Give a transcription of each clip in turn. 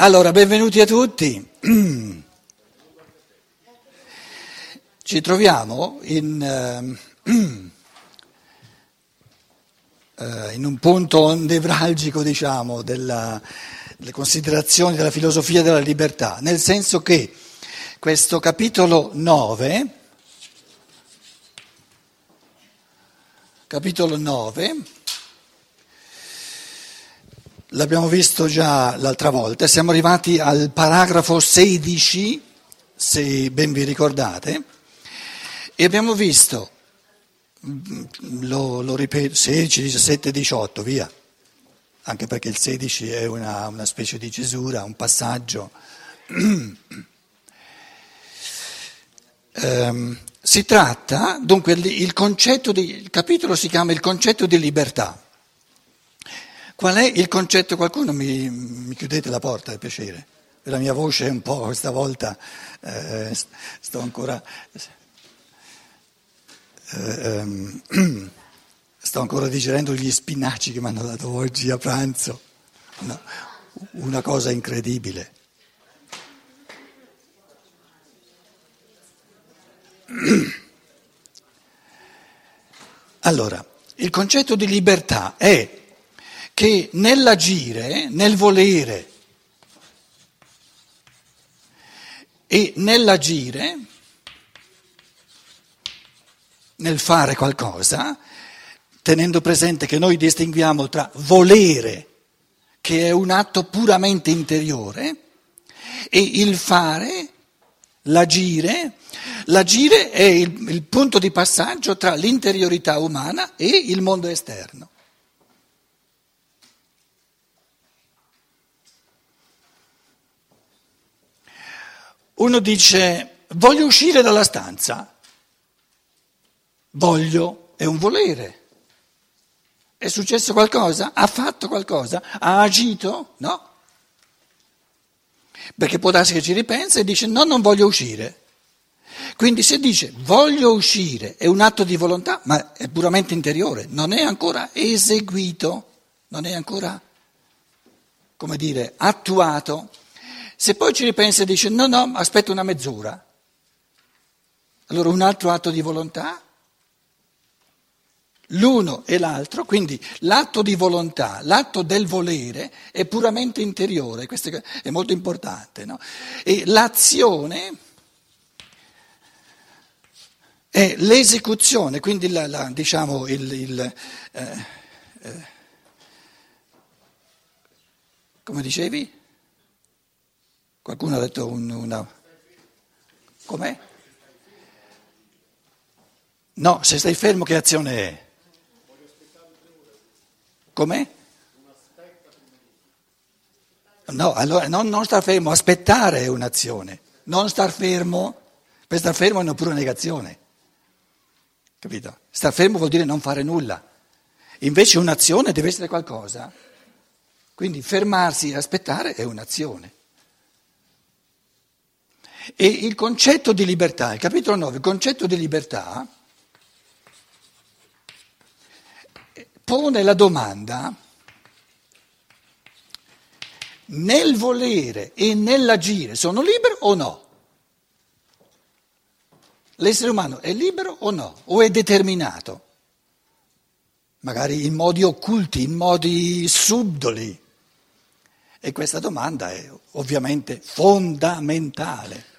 Allora, benvenuti a tutti. Ci troviamo in, eh, eh, in, un punto nevralgico, diciamo, della, delle considerazioni della filosofia della libertà, nel senso che questo capitolo 9, capitolo 9 L'abbiamo visto già l'altra volta, siamo arrivati al paragrafo 16, se ben vi ricordate, e abbiamo visto, lo, lo ripeto, 16, 17, 18, via, anche perché il 16 è una, una specie di cesura, un passaggio. um, si tratta, dunque, il, concetto di, il capitolo si chiama il concetto di libertà. Qual è il concetto? Qualcuno mi, mi chiudete la porta, per piacere. La mia voce è un po' questa volta, eh, sto ancora... Eh, um, sto ancora digerendo gli spinaci che mi hanno dato oggi a pranzo. No, una cosa incredibile. Allora, il concetto di libertà è che nell'agire, nel volere e nell'agire, nel fare qualcosa, tenendo presente che noi distinguiamo tra volere, che è un atto puramente interiore, e il fare, l'agire, l'agire è il, il punto di passaggio tra l'interiorità umana e il mondo esterno. Uno dice voglio uscire dalla stanza, voglio è un volere. È successo qualcosa? Ha fatto qualcosa? Ha agito? No. Perché può darsi che ci ripensa e dice no, non voglio uscire. Quindi se dice voglio uscire è un atto di volontà, ma è puramente interiore, non è ancora eseguito, non è ancora, come dire, attuato. Se poi ci ripensa e dice no, no, aspetta una mezz'ora, allora un altro atto di volontà, l'uno e l'altro, quindi l'atto di volontà, l'atto del volere è puramente interiore, questo è molto importante, no? E l'azione è l'esecuzione, quindi la, la, diciamo il, il eh, eh, come dicevi? Qualcuno ha detto un, una... Com'è? No, se stai fermo che azione è? Com'è? No, allora non, non star fermo, aspettare è un'azione, non star fermo, per star fermo è una pura negazione, capito? Star fermo vuol dire non fare nulla, invece un'azione deve essere qualcosa, quindi fermarsi e aspettare è un'azione. E il concetto di libertà, il capitolo 9, il concetto di libertà pone la domanda nel volere e nell'agire sono libero o no? L'essere umano è libero o no? O è determinato? Magari in modi occulti, in modi subdoli. E questa domanda è ovviamente fondamentale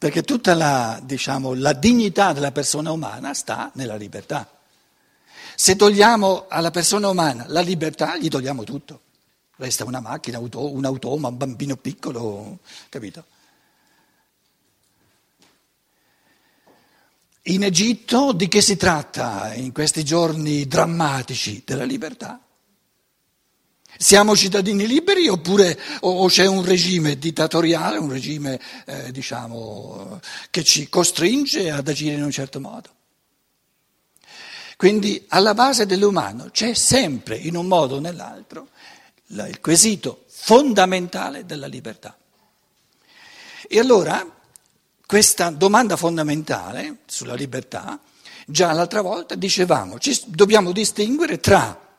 perché tutta la, diciamo, la dignità della persona umana sta nella libertà. Se togliamo alla persona umana la libertà, gli togliamo tutto. Resta una macchina, un automa, un bambino piccolo, capito? In Egitto di che si tratta in questi giorni drammatici della libertà? Siamo cittadini liberi oppure o, c'è un regime dittatoriale, un regime eh, diciamo, che ci costringe ad agire in un certo modo? Quindi alla base dell'umano c'è sempre, in un modo o nell'altro, il quesito fondamentale della libertà. E allora questa domanda fondamentale sulla libertà, già l'altra volta dicevamo, ci dobbiamo distinguere tra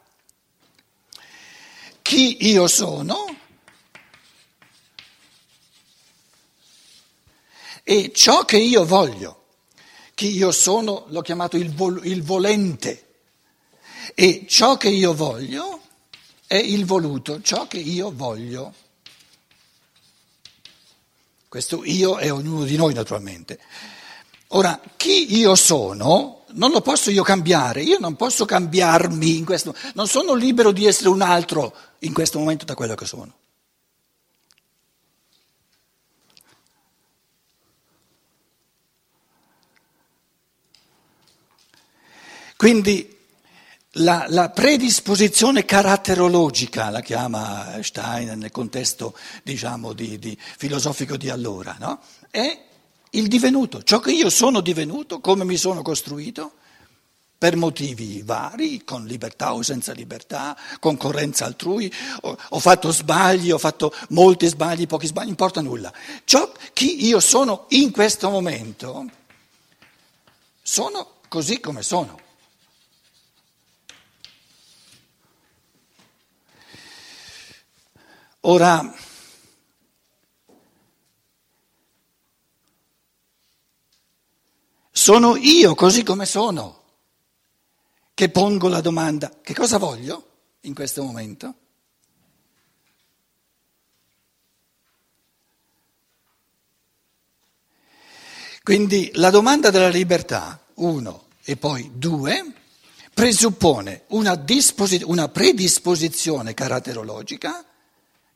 chi io sono e ciò che io voglio. Chi io sono l'ho chiamato il, vol- il volente e ciò che io voglio è il voluto, ciò che io voglio. Questo io è ognuno di noi naturalmente. Ora, chi io sono non lo posso io cambiare, io non posso cambiarmi in questo, non sono libero di essere un altro in questo momento da quello che sono. Quindi la, la, predisposizione caratterologica, la chiama Stein nel contesto diciamo, di, di filosofico di allora, no? è il divenuto, ciò che io sono divenuto, come mi sono costruito, per motivi vari, con libertà o senza libertà, concorrenza altrui, ho, fatto sbagli, ho fatto molti sbagli, pochi sbagli, non importa nulla. Ciò chi io sono in questo momento, sono così come sono. Ora, sono io così come sono che pongo la domanda, che cosa voglio in questo momento? Quindi la domanda della libertà, uno, e poi due, presuppone una, disposi- una predisposizione caratterologica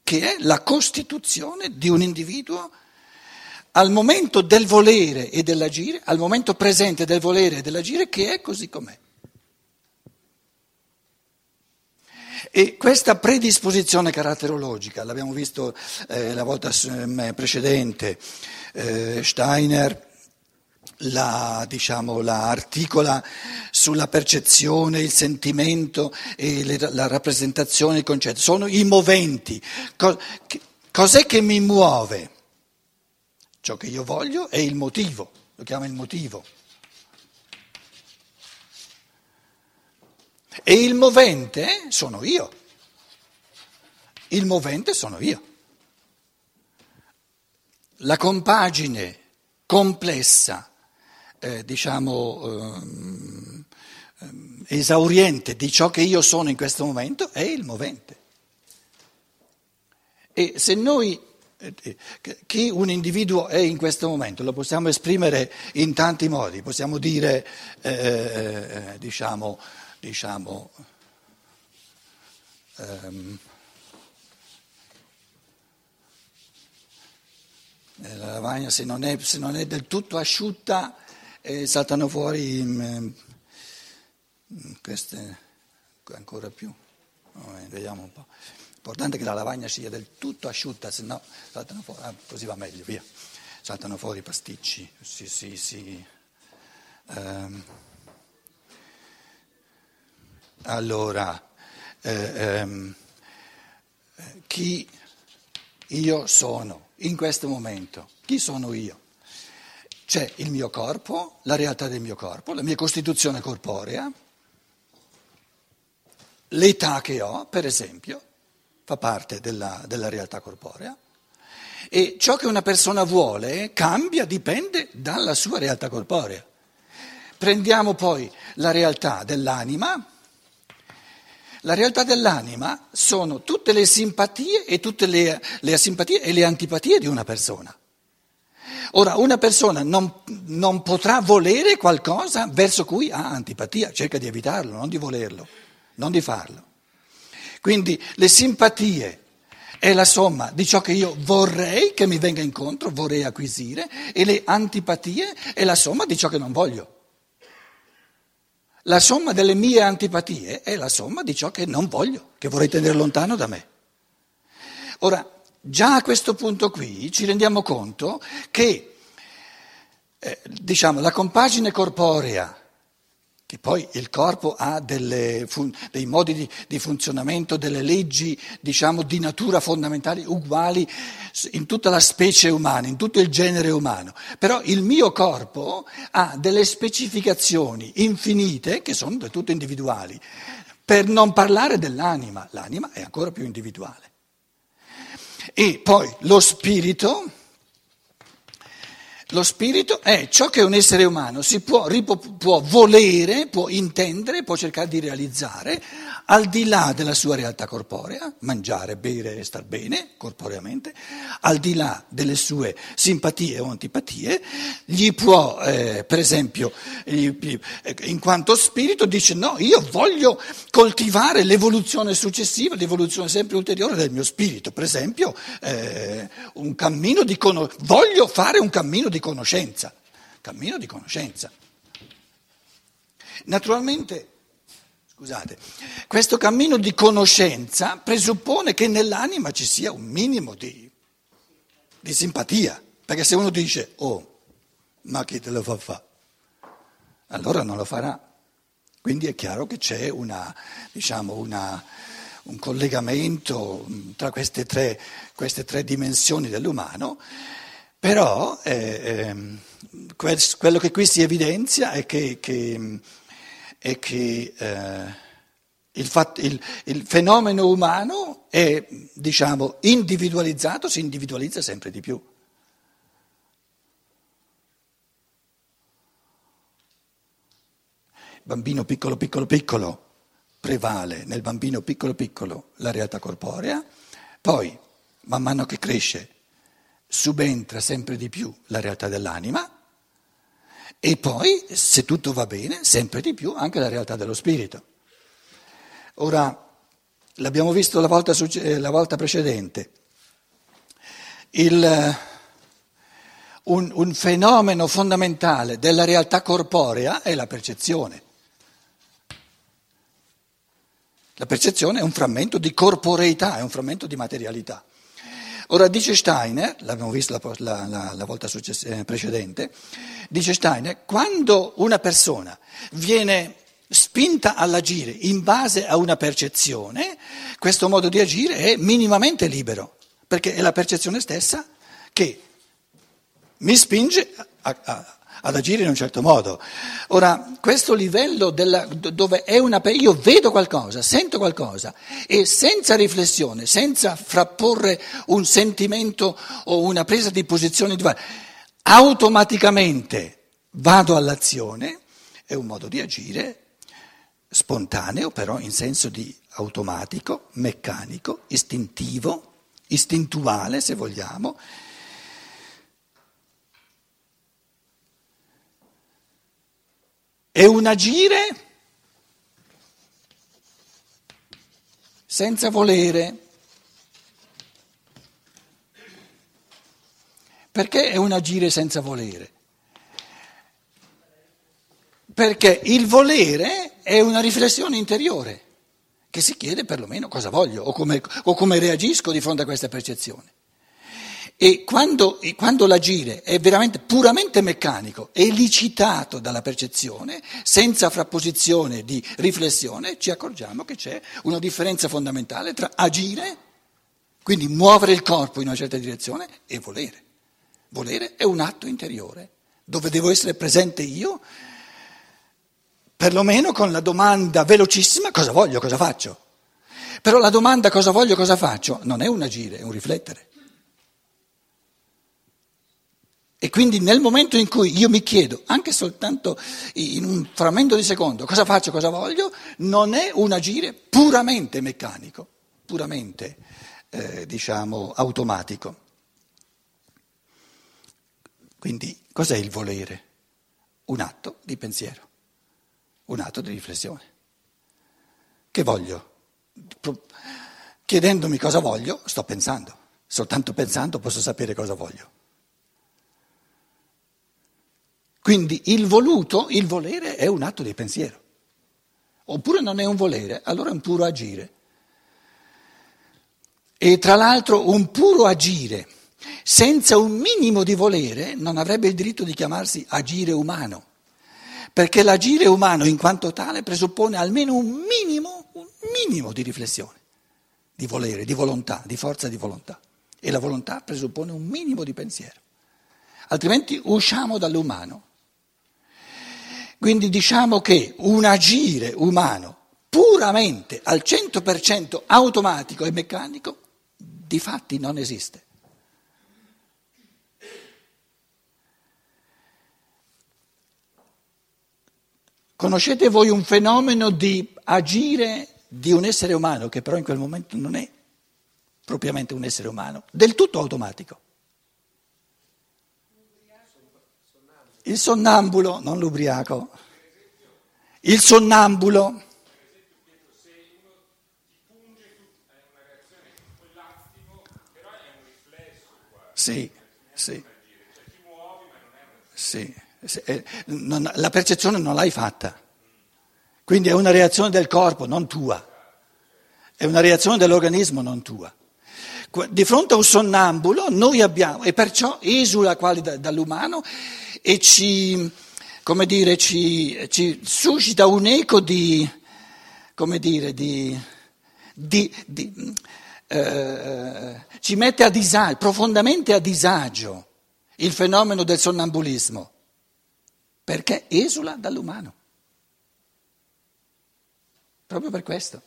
che è la costituzione di un individuo al momento del volere e dell'agire, al momento presente del volere e dell'agire, che è così com'è. E questa predisposizione caratterologica, l'abbiamo visto eh, la volta precedente, eh, Steiner la, diciamo, la articola sulla percezione, il sentimento e le, la rappresentazione, il concetto. Sono i moventi. Cos'è che mi muove? Ciò che io voglio è il motivo, lo chiama il motivo. E il movente sono io. Il movente sono io. La compagine complessa eh, diciamo, eh, esauriente di ciò che io sono in questo momento è il movente. E se noi, chi un individuo è in questo momento, lo possiamo esprimere in tanti modi, possiamo dire, eh, eh, diciamo, diciamo ehm, la lavagna se non, è, se non è del tutto asciutta e saltano fuori mh, mm, queste ancora più. vediamo un po'. L'importante è che la lavagna sia del tutto asciutta, se no saltano fuori, ah, così va meglio, via. Saltano fuori i pasticci, sì, sì, sì. Um, allora, eh, um, chi io sono in questo momento? Chi sono io? C'è il mio corpo, la realtà del mio corpo, la mia costituzione corporea, l'età che ho, per esempio, fa parte della, della realtà corporea, e ciò che una persona vuole cambia, dipende dalla sua realtà corporea. Prendiamo poi la realtà dell'anima. La realtà dell'anima sono tutte le simpatie e tutte le, le simpatie e le antipatie di una persona. Ora, una persona non, non potrà volere qualcosa verso cui ha antipatia, cerca di evitarlo, non di volerlo, non di farlo. Quindi le simpatie è la somma di ciò che io vorrei che mi venga incontro, vorrei acquisire, e le antipatie è la somma di ciò che non voglio. La somma delle mie antipatie è la somma di ciò che non voglio, che vorrei tenere lontano da me. Ora, Già a questo punto qui ci rendiamo conto che eh, diciamo, la compagine corporea, che poi il corpo ha delle, dei modi di, di, funzionamento, delle leggi diciamo, di natura fondamentali uguali in tutta la specie umana, in tutto il genere umano, però il mio corpo ha delle specificazioni infinite che sono del tutto individuali, per non parlare dell'anima, l'anima è ancora più individuale. E poi lo spirito Lo spirito è ciò che un essere umano si può, può, volere, può intendere, può cercare di realizzare al di là della sua realtà corporea, mangiare, bere e star bene corporeamente, al di là delle sue simpatie o antipatie, gli può, eh, per esempio, in quanto spirito dice no, io voglio coltivare l'evoluzione successiva, l'evoluzione sempre ulteriore del mio spirito, per esempio, eh, un cammino di conoscenza, voglio fare un cammino di conoscenza, cammino di conoscenza. Naturalmente Scusate, questo cammino di conoscenza presuppone che nell'anima ci sia un minimo di, di simpatia, perché se uno dice, oh, ma chi te lo fa fare? Allora non lo farà. Quindi è chiaro che c'è una, diciamo, una, un collegamento tra queste tre, queste tre, dimensioni dell'umano, però eh, eh, quello che qui si evidenzia è che, che è che eh, il, fatto, il, il, fenomeno umano è, diciamo, individualizzato, si individualizza sempre di più. Bambino piccolo, piccolo, piccolo, prevale nel bambino piccolo, piccolo la realtà corporea, poi, man mano che cresce, subentra sempre di più la realtà dell'anima e poi, se tutto va bene, sempre di più anche la realtà dello spirito. Ora, l'abbiamo visto la volta, eh, la volta precedente, Il, eh, un, un fenomeno fondamentale della realtà corporea è la percezione. La percezione è un frammento di corporeità, è un frammento di materialità. Ora dice Steiner, l'abbiamo visto la, la, la, la volta eh, precedente, dice Steiner, quando una persona viene spinta all'agire in base a una percezione, questo modo di agire è minimamente libero, perché è la percezione stessa che mi spinge a, a, ad agire in un certo modo. Ora, questo livello della, dove è una, io vedo qualcosa, sento qualcosa e senza riflessione, senza frapporre un sentimento o una presa di posizione, automaticamente vado all'azione, è un modo di agire spontaneo, però in senso di automatico, meccanico, istintivo, istintuale se vogliamo, È un agire senza volere. Perché è un agire senza volere? Perché il volere è una riflessione interiore che si chiede perlomeno cosa voglio o come, o come reagisco di fronte a questa percezione. E quando, quando, l'agire è veramente puramente meccanico, elicitato dalla percezione, senza frapposizione di riflessione, ci accorgiamo che c'è una differenza fondamentale tra agire, quindi muovere il corpo in una certa direzione, e volere. Volere è un atto interiore, dove devo essere presente io, perlomeno con la domanda velocissima cosa voglio, cosa faccio. Però la domanda cosa voglio, cosa faccio non è un agire, è un riflettere. E quindi nel momento in cui io mi chiedo, anche soltanto in un frammento di secondo, cosa faccio, cosa voglio, non è un agire puramente meccanico, puramente, eh, diciamo, automatico. Quindi cos'è il volere? Un atto di pensiero, un atto di riflessione. Che voglio? Chiedendomi cosa voglio, sto pensando. Soltanto pensando posso sapere cosa voglio. Quindi il voluto, il volere è un atto di pensiero. Oppure non è un volere, allora è un puro agire. E tra l'altro un puro agire senza un minimo di volere non avrebbe il diritto di chiamarsi agire umano, perché l'agire umano in quanto tale presuppone almeno un minimo, un minimo di riflessione, di volere, di volontà, di forza di volontà. E la volontà presuppone un minimo di pensiero. Altrimenti usciamo dall'umano. Quindi diciamo che un agire umano puramente al 100% automatico e meccanico di fatti non esiste. Conoscete voi un fenomeno di agire di un essere umano che però in quel momento non è propriamente un essere umano, del tutto automatico. Il sonnambulo, non l'ubriaco, il sonnambulo. Sì, sì. Sì. Eh, non, la percezione non l'hai fatta, quindi è una reazione del corpo, non tua, è una reazione dell'organismo, non tua. Di fronte a un sonnambulo noi abbiamo, e perciò esula quali dall'umano e ci, dire, ci, ci suscita un eco di, dire, di, di, di eh, ci mette a disagio, profondamente a disagio il fenomeno del sonnambulismo, perché esula dall'umano. Proprio per questo.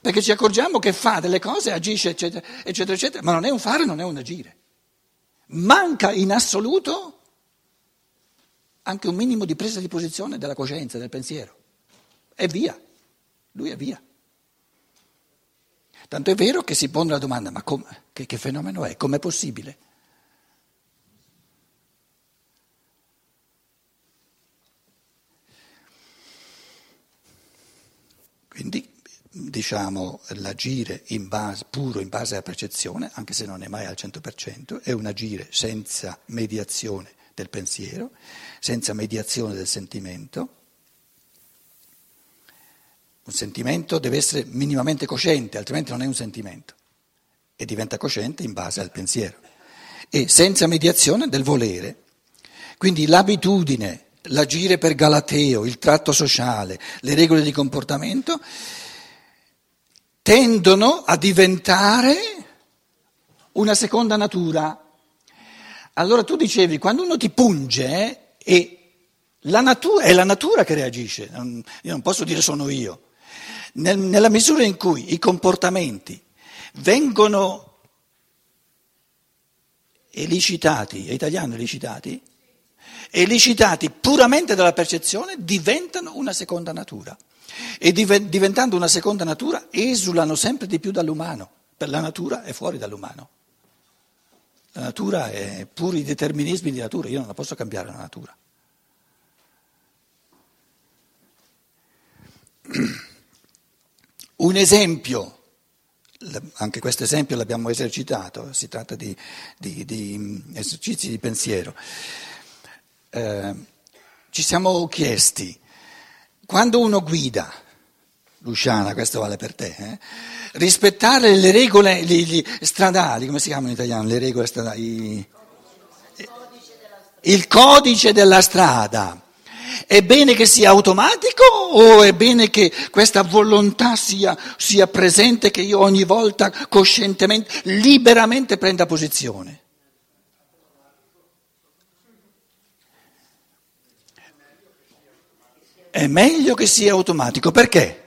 Perché ci accorgiamo che fa delle cose, agisce, eccetera, eccetera, eccetera, ma non è un fare, non è un agire. Manca in assoluto anche un minimo di presa di posizione della coscienza, del pensiero. E via, lui è via. Tanto è vero che si pone la domanda, ma che, che fenomeno è? Com'è possibile? Quindi diciamo l'agire in base, puro in base alla percezione, anche se non è mai al 100%, è un agire senza mediazione del pensiero, senza mediazione del sentimento. Un sentimento deve essere minimamente cosciente, altrimenti non è un sentimento e diventa cosciente in base al pensiero. E senza mediazione del volere. Quindi l'abitudine l'agire per Galateo, il tratto sociale, le regole di comportamento, tendono a diventare una seconda natura. Allora tu dicevi, quando uno ti punge è la natura, è la natura che reagisce, io non posso dire sono io. nella misura in cui i comportamenti vengono elicitati, è italiano elicitati? elicitati puramente dalla percezione, diventano una seconda natura. E diventando una seconda natura esulano sempre di più dall'umano. Per la natura è fuori dall'umano. La natura è puri determinismi di natura, io non la posso cambiare la natura. Un esempio, anche questo esempio l'abbiamo esercitato, si tratta di, di, di esercizi di pensiero eh, ci siamo chiesti, quando uno guida, Luciana, questo vale per te, eh, rispettare le regole gli, gli stradali, come si chiamano in italiano le regole stradali? Il codice della strada. È bene che sia automatico o è bene che questa volontà sia, sia presente, che io ogni volta coscientemente, liberamente prenda posizione? È meglio che sia automatico. Perché?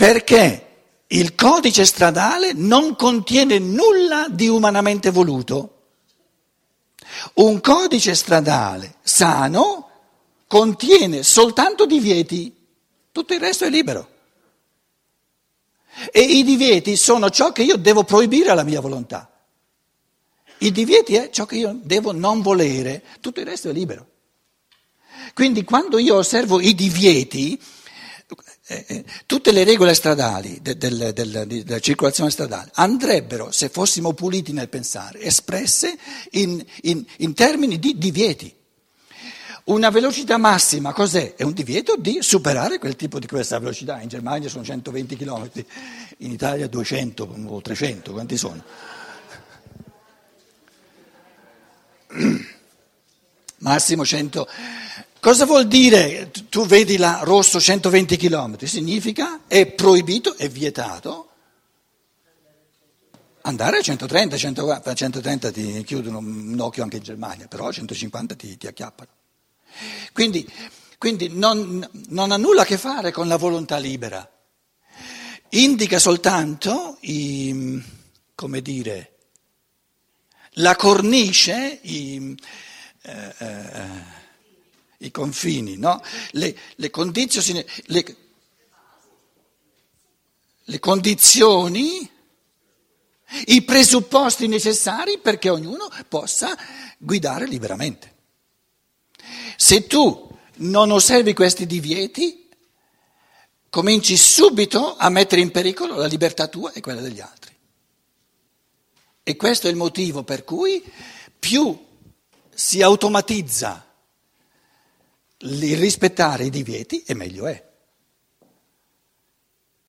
Perché il codice stradale non contiene nulla di umanamente voluto. Un codice stradale sano contiene soltanto divieti, tutto il resto è libero. E i divieti sono ciò che io devo proibire alla mia volontà. Il divieti è ciò che io devo non volere, tutto il resto è libero. Quindi quando io osservo i divieti, tutte le regole stradali de, del, del, della circolazione stradale andrebbero, se fossimo puliti nel pensare, espresse in, in, in termini di divieti. Una velocità massima cos'è? È un divieto di superare quel tipo di questa velocità. In Germania sono 120 km, in Italia 200 o 300, quanti sono? Massimo 100. Cosa vuol dire? Tu vedi là rosso 120 km, significa è proibito, è vietato andare a 130, 140, a 130 ti chiudono un occhio anche in Germania, però a 150 ti, ti acchiappano. Quindi, quindi non, non, ha nulla a che fare con la volontà libera, indica soltanto i, come dire, la cornice, i, eh, eh, i confini, no? le, le, le, le condizioni, i presupposti necessari perché ognuno possa guidare liberamente. Se tu non osservi questi divieti, cominci subito a mettere in pericolo la libertà tua e quella degli altri. E questo è il motivo per cui più si automatizza il rispettare i divieti e meglio è.